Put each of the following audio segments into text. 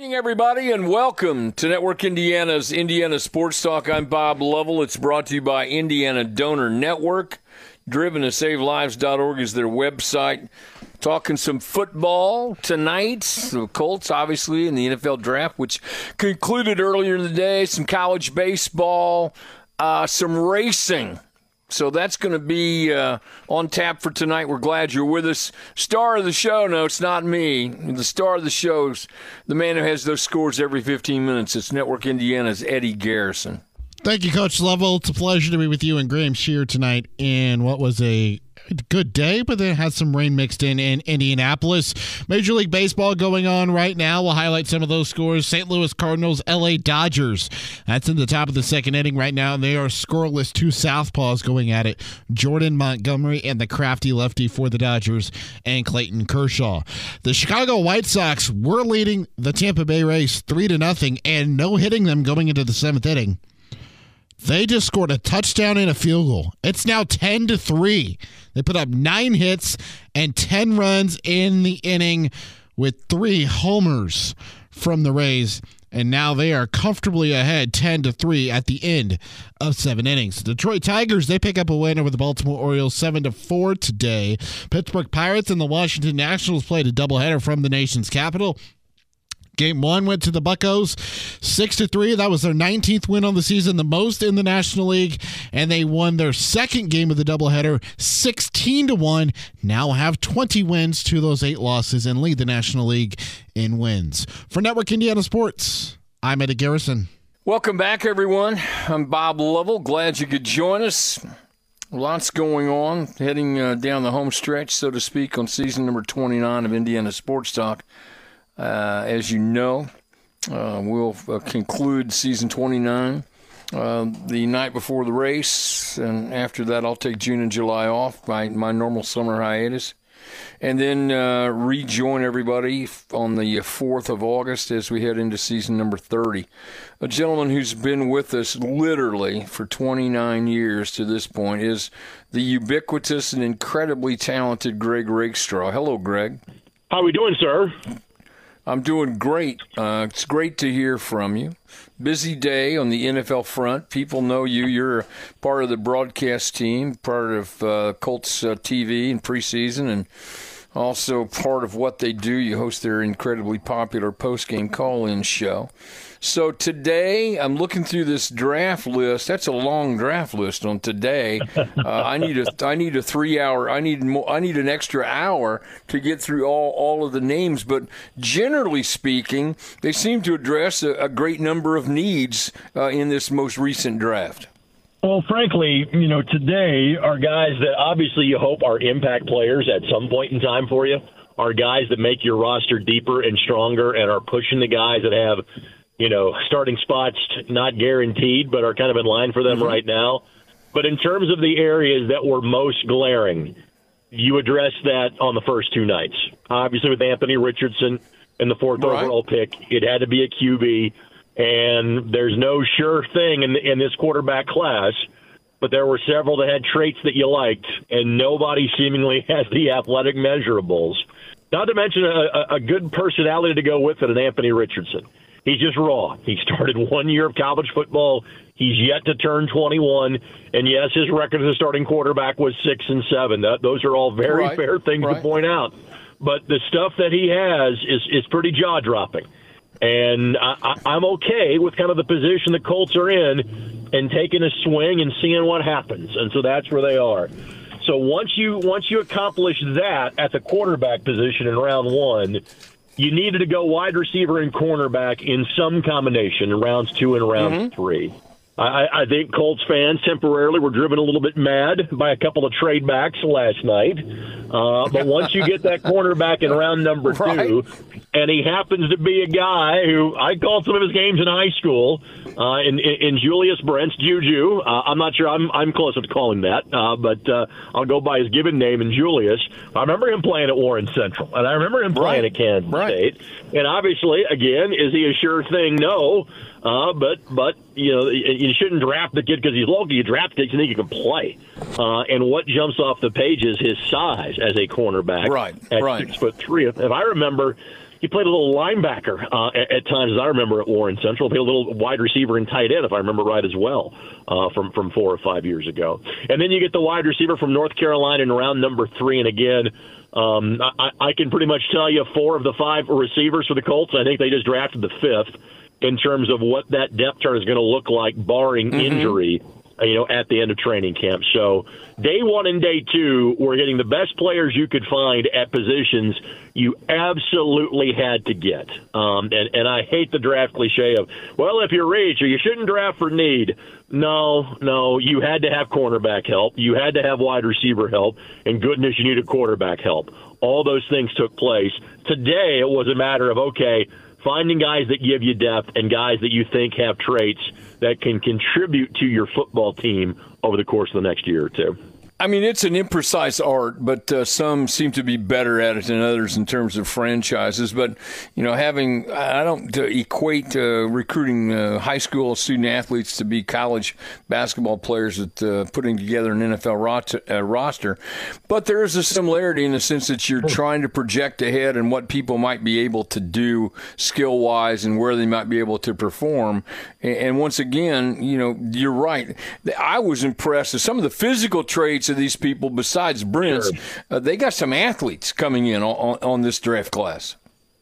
evening, everybody, and welcome to Network Indiana's Indiana Sports Talk. I'm Bob Lovell. It's brought to you by Indiana Donor Network. Driven to SaveLives.org is their website. Talking some football tonight. The Colts, obviously, in the NFL draft, which concluded earlier in the day. Some college baseball, uh, some racing so that's going to be uh, on tap for tonight. We're glad you're with us. Star of the show, no, it's not me. The star of the show is the man who has those scores every 15 minutes. It's Network Indiana's Eddie Garrison. Thank you, Coach Lovell. It's a pleasure to be with you and Graham Shear tonight in what was a good day, but then had some rain mixed in in Indianapolis. Major League Baseball going on right now. We'll highlight some of those scores. St. Louis Cardinals, LA Dodgers. That's in the top of the second inning right now, and they are scoreless. Two southpaws going at it. Jordan Montgomery and the crafty lefty for the Dodgers, and Clayton Kershaw. The Chicago White Sox were leading the Tampa Bay Rays three to nothing, and no hitting them going into the seventh inning. They just scored a touchdown and a field goal. It's now 10 to 3. They put up 9 hits and 10 runs in the inning with 3 homers from the Rays and now they are comfortably ahead 10 to 3 at the end of 7 innings. Detroit Tigers they pick up a win over the Baltimore Orioles 7 to 4 today. Pittsburgh Pirates and the Washington Nationals played a doubleheader from the nation's capital. Game one went to the Buckos, six to three. That was their 19th win on the season, the most in the National League, and they won their second game of the doubleheader, 16 to one. Now have 20 wins to those eight losses and lead the National League in wins. For Network Indiana Sports, I'm Eddie Garrison. Welcome back, everyone. I'm Bob Lovell. Glad you could join us. Lots going on, heading uh, down the home stretch, so to speak, on season number 29 of Indiana Sports Talk. Uh, as you know, uh, we'll uh, conclude season 29 uh, the night before the race, and after that, I'll take June and July off, my, my normal summer hiatus, and then uh, rejoin everybody on the 4th of August as we head into season number 30. A gentleman who's been with us literally for 29 years to this point is the ubiquitous and incredibly talented Greg Rakestraw. Hello, Greg. How are we doing, sir? I'm doing great. Uh, it's great to hear from you. Busy day on the NFL front. People know you. You're part of the broadcast team, part of uh, Colts uh, TV in preseason, and also part of what they do. You host their incredibly popular post-game call-in show. So today, I'm looking through this draft list. That's a long draft list on today. Uh, I need a I need a three hour. I need more. I need an extra hour to get through all all of the names. But generally speaking, they seem to address a, a great number of needs uh, in this most recent draft. Well, frankly, you know, today are guys that obviously you hope are impact players at some point in time for you. Are guys that make your roster deeper and stronger and are pushing the guys that have you know, starting spots not guaranteed, but are kind of in line for them mm-hmm. right now. But in terms of the areas that were most glaring, you addressed that on the first two nights. Obviously, with Anthony Richardson in the fourth right. overall pick, it had to be a QB, and there's no sure thing in, in this quarterback class. But there were several that had traits that you liked, and nobody seemingly has the athletic measurables. Not to mention a, a good personality to go with it, an Anthony Richardson. He's just raw. He started one year of college football. He's yet to turn 21. And yes, his record as a starting quarterback was six and seven. That, those are all very right. fair things right. to point out. But the stuff that he has is is pretty jaw dropping. And I, I'm okay with kind of the position the Colts are in and taking a swing and seeing what happens. And so that's where they are. So once you once you accomplish that at the quarterback position in round one, you needed to go wide receiver and cornerback in some combination in rounds two and round mm-hmm. three. I, I think Colts fans temporarily were driven a little bit mad by a couple of trade backs last night. Uh, but once you get that cornerback in round number two, right. and he happens to be a guy who I called some of his games in high school, uh, in, in, in Julius Brents, Juju. Uh, I'm not sure I'm I'm close to calling that, uh, but uh, I'll go by his given name in Julius. I remember him playing at Warren Central, and I remember him playing right. at Kansas right. State. And obviously, again, is he a sure thing? No. Uh, but but you know you shouldn't draft the kid because he's local. You draft the kid because you can play. Uh, and what jumps off the page is his size as a cornerback. Right, at right. Six foot three. If I remember, he played a little linebacker uh, at, at times, as I remember at Warren Central. Played a little wide receiver and tight end, if I remember right as well, uh, from from four or five years ago. And then you get the wide receiver from North Carolina in round number three. And again, um, I, I can pretty much tell you four of the five receivers for the Colts. I think they just drafted the fifth in terms of what that depth chart is going to look like, barring mm-hmm. injury you know, at the end of training camp. So day one and day two, we're getting the best players you could find at positions you absolutely had to get. Um, and, and I hate the draft cliche of, well, if you reach or you shouldn't draft for need. No, no, you had to have cornerback help. You had to have wide receiver help. And goodness, you needed quarterback help. All those things took place. Today, it was a matter of, okay, finding guys that give you depth and guys that you think have traits that can contribute to your football team over the course of the next year or two. I mean, it's an imprecise art, but uh, some seem to be better at it than others in terms of franchises. But you know, having I don't equate uh, recruiting uh, high school student athletes to be college basketball players at uh, putting together an NFL rot- uh, roster, but there is a similarity in the sense that you're trying to project ahead and what people might be able to do skill wise and where they might be able to perform. And, and once again, you know, you're right. I was impressed with some of the physical traits of these people besides Brents. Sure. Uh, they got some athletes coming in on, on this draft class.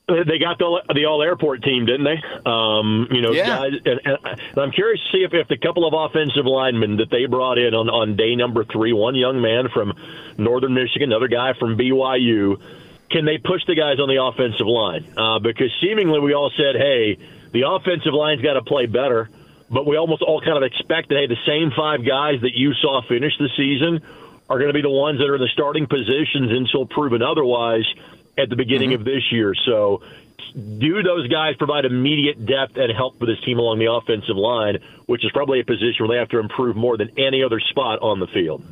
They got the the all airport team, didn't they? Um, you know, yeah. guys, and, and, I'm curious to see if, if the couple of offensive linemen that they brought in on, on day number three, one young man from Northern Michigan, another guy from BYU, can they push the guys on the offensive line? Uh, because seemingly we all said, hey, the offensive line's got to play better but we almost all kind of expect that hey, the same five guys that you saw finish the season are going to be the ones that are in the starting positions until proven otherwise at the beginning mm-hmm. of this year. So, do those guys provide immediate depth and help for this team along the offensive line, which is probably a position where they have to improve more than any other spot on the field?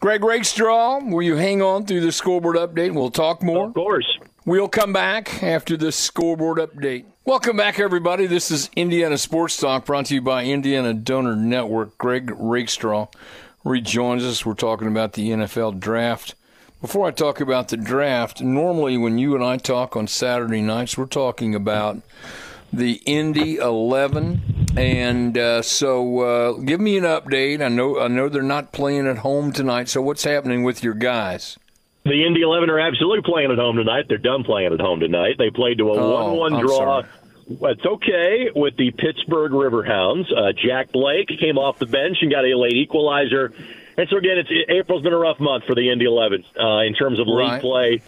Greg Rakestraw, will you hang on through the scoreboard update? We'll talk more. Of course. We'll come back after the scoreboard update. Welcome back, everybody. This is Indiana Sports Talk brought to you by Indiana Donor Network. Greg Rakestraw rejoins us. We're talking about the NFL draft. Before I talk about the draft, normally when you and I talk on Saturday nights, we're talking about the Indy 11. And uh, so, uh, give me an update. I know I know they're not playing at home tonight. So, what's happening with your guys? The Indy 11 are absolutely playing at home tonight. They're done playing at home tonight. They played to a oh, 1 1 draw. It's okay with the Pittsburgh Riverhounds. Uh, Jack Blake came off the bench and got a late equalizer. And so, again, it's, April's been a rough month for the Indy 11 uh, in terms of league right. play.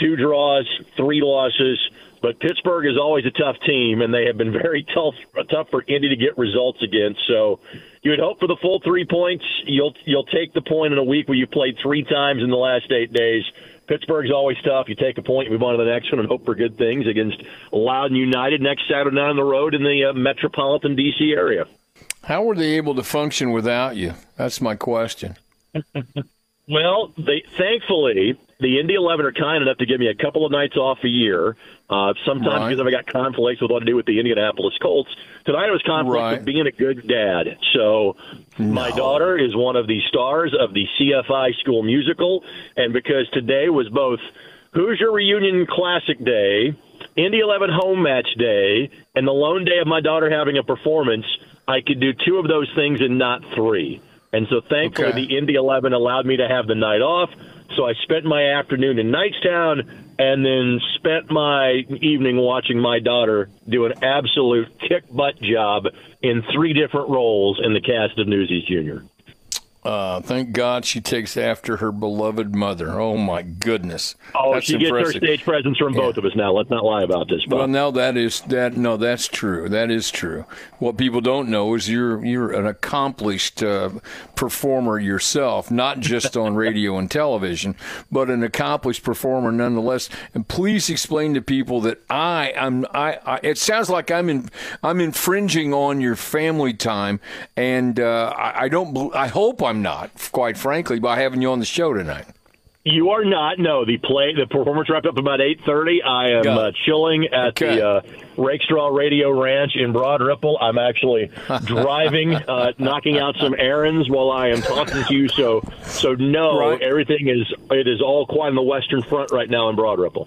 Two draws, three losses. But Pittsburgh is always a tough team, and they have been very tough tough for Indy to get results against. So you would hope for the full three points. You'll you'll take the point in a week where you played three times in the last eight days. Pittsburgh's always tough. You take a point, move on to the next one, and hope for good things against Loudoun United next Saturday night on the road in the uh, metropolitan D.C. area. How were they able to function without you? That's my question. well, they thankfully the Indy 11 are kind enough to give me a couple of nights off a year. Uh, sometimes right. because I've got conflicts with what to do with the Indianapolis Colts. Tonight I was conflict right. with being a good dad. So no. my daughter is one of the stars of the CFI school musical, and because today was both Hoosier Reunion Classic Day, Indy 11 home match day, and the lone day of my daughter having a performance, I could do two of those things and not three. And so thankfully okay. the Indy 11 allowed me to have the night off. So I spent my afternoon in Knightstown and then spent my evening watching my daughter do an absolute kick butt job in three different roles in the cast of Newsies Junior. Uh, thank God she takes after her beloved mother. Oh my goodness! Oh, That's she impressive. gets her stage presence from both of us now. Let's not lie about this. Well, now that is that. No, that's true. That is true. What people don't know is you're you're an accomplished uh, performer yourself, not just on radio and television, but an accomplished performer nonetheless. And please explain to people that I am I. I it sounds like I'm in I'm infringing on your family time, and uh, I, I don't. I hope I'm not. Quite frankly, by having you on the show tonight. You are not. No, the play, the performance wrapped up about eight thirty. I am uh, chilling at Okay. the uh, Rakestraw Radio Ranch in Broad Ripple. I'm actually driving, uh, knocking out some errands while I am talking to you. So, so no, Right. everything is it is all quiet on the Western Front right now in Broad Ripple.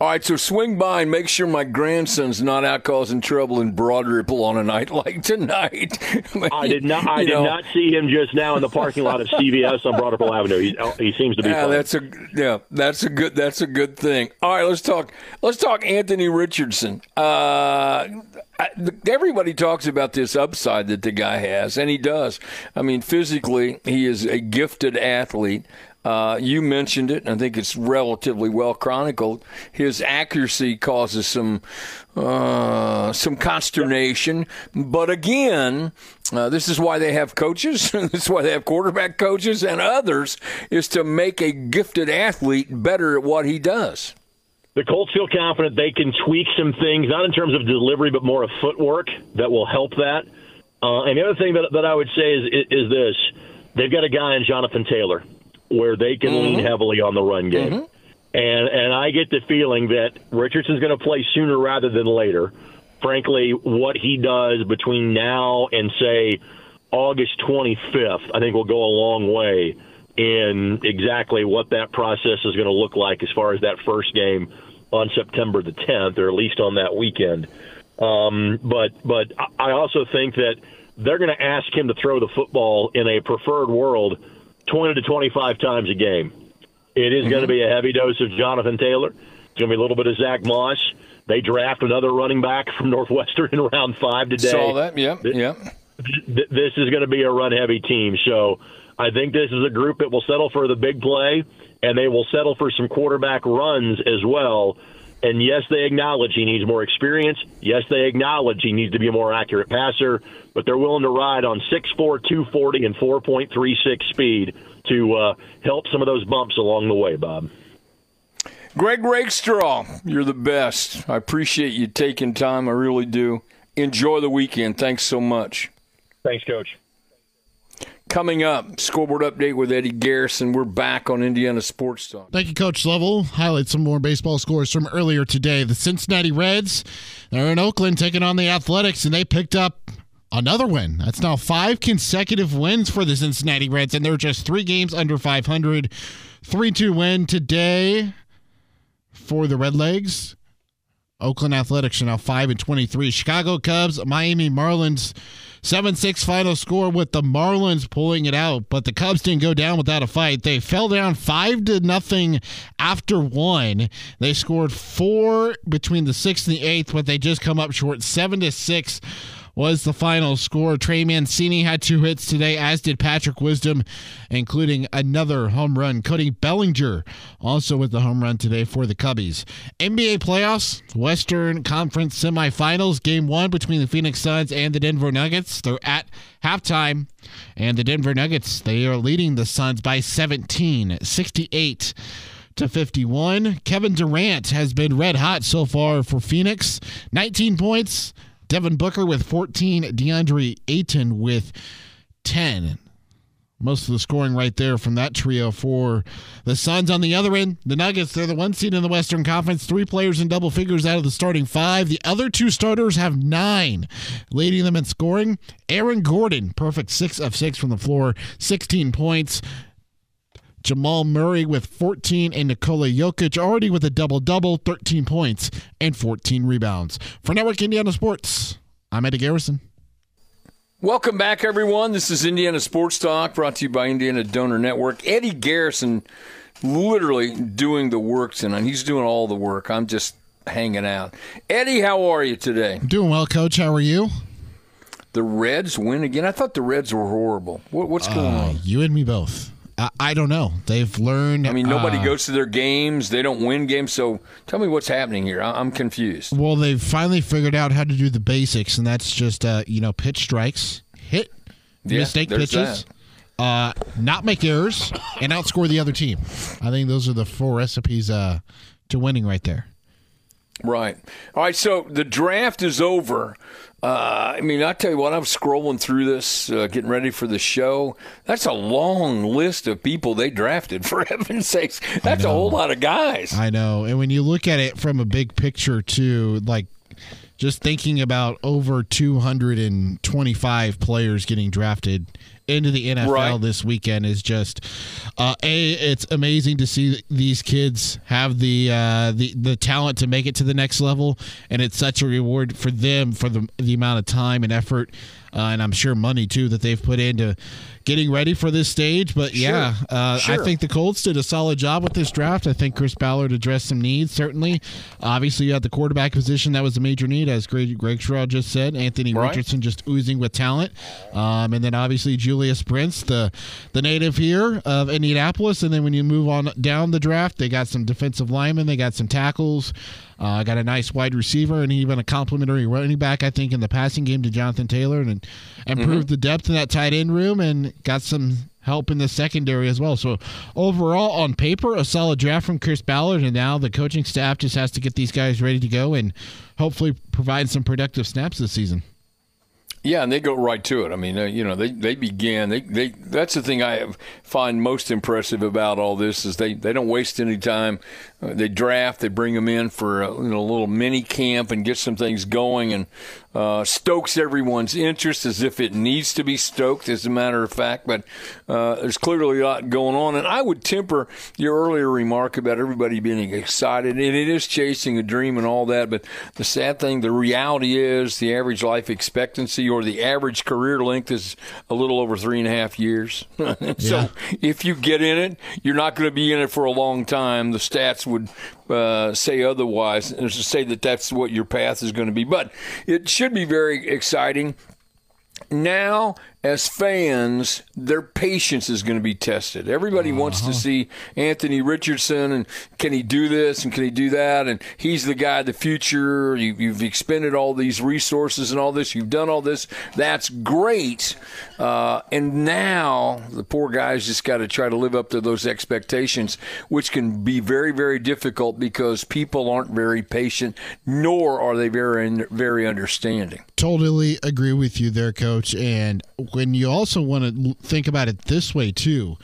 All right, so swing by and make sure my grandson's not out causing trouble in Broad Ripple on a night like tonight. I did not. I You did know, not see him just now in the parking lot of CVS on Broad Ripple Avenue. He, he seems to be. Yeah, fine. that's a yeah, that's a good that's a good thing. All right, let's talk. Let's talk Anthony Richardson. Uh, everybody talks about this upside that the guy has, and he does. I mean, physically, he is a gifted athlete. Uh, you mentioned it. I think it's relatively well chronicled. His accuracy causes some uh, some consternation, but again, uh, this is why they have coaches. this is why they have quarterback coaches and others is to make a gifted athlete better at what he does. The Colts feel confident they can tweak some things, not in terms of delivery, but more of footwork that will help that. Uh, and the other thing that, that I would say is, is this they've got a guy in Jonathan Taylor where they can lean heavily on the run game. And, and I get the feeling that Richardson's going to play sooner rather than later. Frankly, what he does between now and, say, August 25th, I think will go a long way in exactly what that process is going to look like as far as that first game on September the 10th, or at least on that weekend. Um, but but I also think that they're going to ask him to throw the football in a preferred world 20 to 25 times a game. It is going to mm-hmm. be a heavy dose of Jonathan Taylor. It's going to be a little bit of Zach Moss. They draft another running back from Northwestern in round five today Saw that? Yep. Yep. this is going to be a run heavy team. So I think this is a group that will settle for the big play and they will settle for some quarterback runs as well. And yes, they acknowledge he needs more experience. Yes, they acknowledge he needs to be a more accurate passer, but they're willing to ride on 6'4, 240, and 4.36 speed to uh, help some of those bumps along the way, Bob. Greg Rakestraw, you're the best. I appreciate you taking time. I really do. Enjoy the weekend. Thanks so much. Thanks, Coach. Coming up, scoreboard update with Eddie Garrison. We're back on Indiana Sports Talk. Thank you, Coach Lovell. Highlight some more baseball scores from earlier today. The Cincinnati Reds, they're in Oakland taking on the Athletics, and they picked up another win. That's now five consecutive wins for the Cincinnati Reds, and they're just three games under 500. 3 2 win today for the Redlegs. Oakland Athletics are now 5 and 23. Chicago Cubs, Miami Marlins. 7 6 final score with the Marlins pulling it out, but the Cubs didn't go down without a fight. They fell down 5 to nothing after one. They scored four between the sixth and the eighth, but they just come up short. 7 to 6 was the final score. Trey Mancini had two hits today, as did Patrick Wisdom, including another home run. Cody Bellinger also with the home run today for the Cubbies. NBA playoffs, Western Conference semifinals, game one between the Phoenix Suns and the Denver Nuggets. They're at halftime, and the Denver Nuggets, they are leading the Suns by 17, 68 to 51. Kevin Durant has been red hot so far for Phoenix. 19 points. Devin Booker with 14. DeAndre Ayton with 10. Most of the scoring right there from that trio for the Suns. On the other end, the Nuggets, they're the one seed in the Western Conference. Three players in double figures out of the starting five. The other two starters have nine, leading them in scoring. Aaron Gordon, perfect six of six from the floor, 16 points. Jamal Murray with 14 and Nikola Jokic already with a double double, 13 points and 14 rebounds. For Network Indiana Sports, I'm Eddie Garrison. Welcome back, everyone. This is Indiana Sports Talk brought to you by Indiana Donor Network. Eddie Garrison literally doing the work tonight. He's doing all the work. I'm just hanging out. Eddie, how are you today? Doing well, Coach. How are you? The Reds win again. I thought the Reds were horrible. What, what's going uh, on? You and me both. I, I, don't know. They've learned. I mean, nobody uh, goes to their games. They don't win games. So tell me what's happening here. I, am confused. Well, they've finally figured out how to do the basics, and that's just uh, you know pitch strikes, hit yeah, mistake pitches. Uh, not make errors and outscore the other team. I think those are the four recipes uh, to winning right there. Right. All right. So the draft is over. Uh, I mean, I tell you what, I'm scrolling through this, uh, getting ready for the show. That's a long list of people they drafted. For heaven's sakes, that's a whole lot of guys. I know. And when you look at it from a big picture, too, like just thinking about over 225 players getting drafted into the NFL right. this weekend is just uh, a. It's amazing to see these kids have the uh, the the talent to make it to the next level, and it's such a reward for them for the the amount of time and effort, uh, and I'm sure money too that they've put into getting ready for this stage. But sure. yeah, uh, sure. I think the Colts did a solid job with this draft. I think Chris Ballard addressed some needs, certainly. Obviously, you had the quarterback position. That was a major need, as Greg, Greg Sherrod just said. Anthony right. Richardson just oozing with talent. Um, and then obviously Julius Brents, the, the native here of Indianapolis. And then when you move on down the draft, they got some defensive linemen, they got some tackles. Uh, got a nice wide receiver and even a complimentary running back, I think, in the passing game to Jonathan Taylor and improved mm-hmm. the depth in that tight end room and got some help in the secondary as well. So overall, on paper, a solid draft from Chris Ballard, and now the coaching staff just has to get these guys ready to go and hopefully provide some productive snaps this season. Yeah, and they go right to it. I mean, uh, you know, they, they began. They, they that's the thing I find most impressive about all this is they, they don't waste any time. Uh, they draft, they bring them in for a, you know, a little mini camp and get some things going, and uh, stokes everyone's interest as if it needs to be stoked, as a matter of fact. But uh, there's clearly a lot going on. And I would temper your earlier remark about everybody being excited. And it is chasing a dream and all that. But the sad thing, the reality is the average life expectancy or the average career length is a little over three and a half years. so yeah. if you get in it, you're not going to be in it for a long time. The stats would uh, say otherwise, and to say that that's what your path is going to be. But it should be very exciting. Now as fans, their patience is going to be tested. Everybody uh-huh. wants to uh-huh. see Anthony Richardson and can he do this and can he do that? And he's the guy of the future. You, have expended all these resources and all this. You've done all this. That's great. Uh, and now the poor guy's just got to try to live up to those expectations, which can be very, very difficult because people aren't very patient, nor are they very, very understanding. Totally agree with you there, Coach. And when you also want to think about it this way too,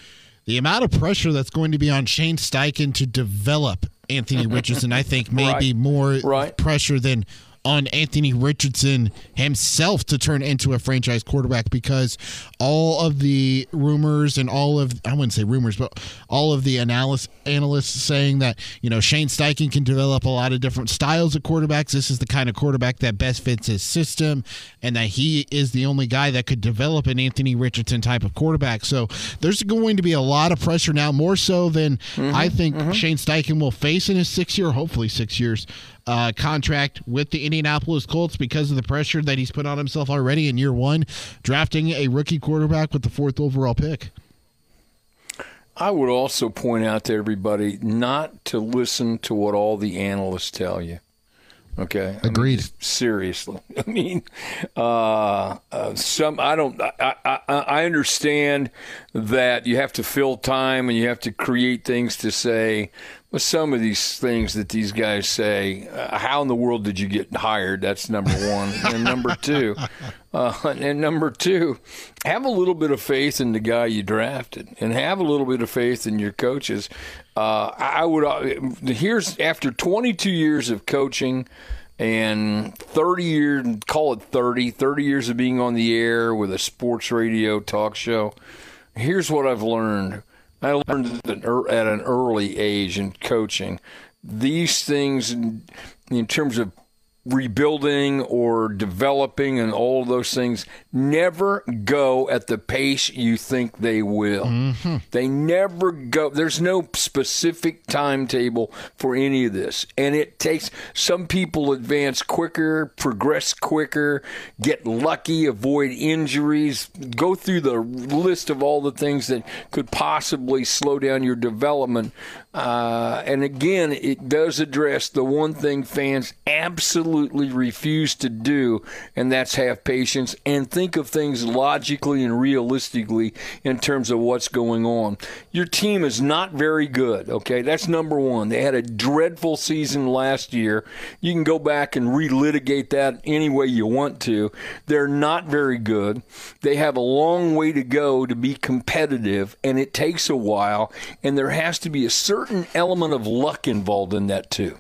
the amount of pressure that's going to be on Shane Steichen to develop Anthony Richardson, I think, may right. be more right. pressure than on Anthony Richardson himself to turn into a franchise quarterback because all of the rumors and all of I wouldn't say rumors, but all of the analysts analysts saying that you know Shane Steichen can develop a lot of different styles of quarterbacks. This is the kind of quarterback that best fits his system, and that he is the only guy that could develop an Anthony Richardson type of quarterback. So there's going to be a lot of pressure now, more so than mm-hmm, I think mm-hmm. Shane Steichen will face in his six year, hopefully six years uh, contract with the Indianapolis Colts because of the pressure that he's put on himself already in year one, drafting a rookie quarterback with the fourth overall pick. I would also point out to everybody not to listen to what all the analysts tell you. Okay, agreed. I mean, seriously, I mean, uh, uh, some I don't. I, I, I understand that you have to fill time and you have to create things to say. But some of these things that these guys say, uh, how in the world did you get hired? That's number one. and number two, uh, and number two, have a little bit of faith in the guy you drafted, and have a little bit of faith in your coaches. Uh, I would. Uh, here's after 22 years of coaching and 30 years, call it 30, 30 years of being on the air with a sports radio talk show. Here's what I've learned. I learned at an early age in coaching these things in, in terms of rebuilding or developing and all of those things never go at the pace you think they will. Mm-hmm. They never go. There's no specific timetable for any of this. And it takes some people advance quicker, progress quicker, get lucky, avoid injuries, go through the list of all the things that could possibly slow down your development. Uh, and again, it does address the one thing fans absolutely refuse to do, and that's have patience and think of things logically and realistically in terms of what's going on. Your team is not very good, okay? That's number one. They had a dreadful season last year. You can go back and relitigate that any way you want to. They're not very good. They have a long way to go to be competitive, and it takes a while, and there has to be a certain certain element of luck involved in that too.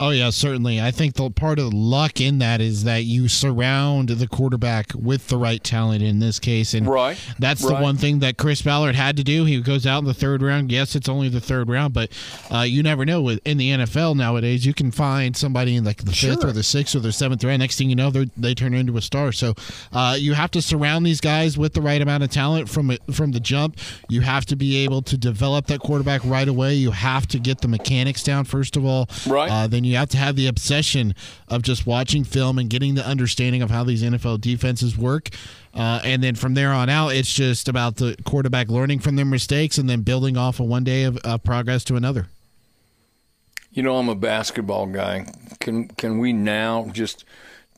Oh yeah, certainly. I think the part of the luck in that is that you surround the quarterback with the right talent in this case, and right. that's right. the one thing that Chris Ballard had to do. He goes out in the third round. Yes, it's only the third round, but uh, you never know. In the NFL nowadays, you can find somebody in like the sure. fifth or the sixth or the seventh round. Next thing you know, they they turn into a star. So uh, you have to surround these guys with the right amount of talent from from the jump. You have to be able to develop that quarterback right away. You have to get the mechanics down first of all. Right. Uh, then you have to have the obsession of just watching film and getting the understanding of how these NFL defenses work. Uh, and then from there on out, it's just about the quarterback learning from their mistakes and then building off of one day of uh, progress to another. You know, I'm a basketball guy. Can can we now just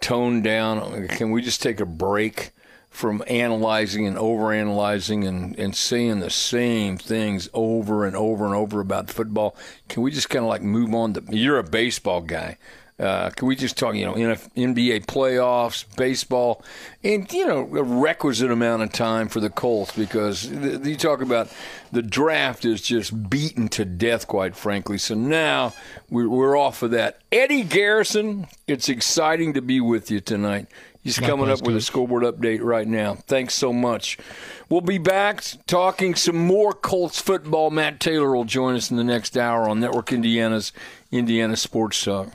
tone down? Can we just take a break? From analyzing and overanalyzing and, and saying the same things over and over and over about football. Can we just kind of like move on to you're a baseball guy. Uh, can we just talk, you know, NBA playoffs, baseball, and you know, a requisite amount of time for the Colts because you talk about the draft is just beaten to death, quite frankly. So now we're off of that. Eddie Garrison, it's exciting to be with you tonight. He's coming up with a scoreboard update right now. Thanks so much. We'll be back talking some more Colts football. Matt Taylor will join us in the next hour on Network Indiana's Indiana Sports Talk.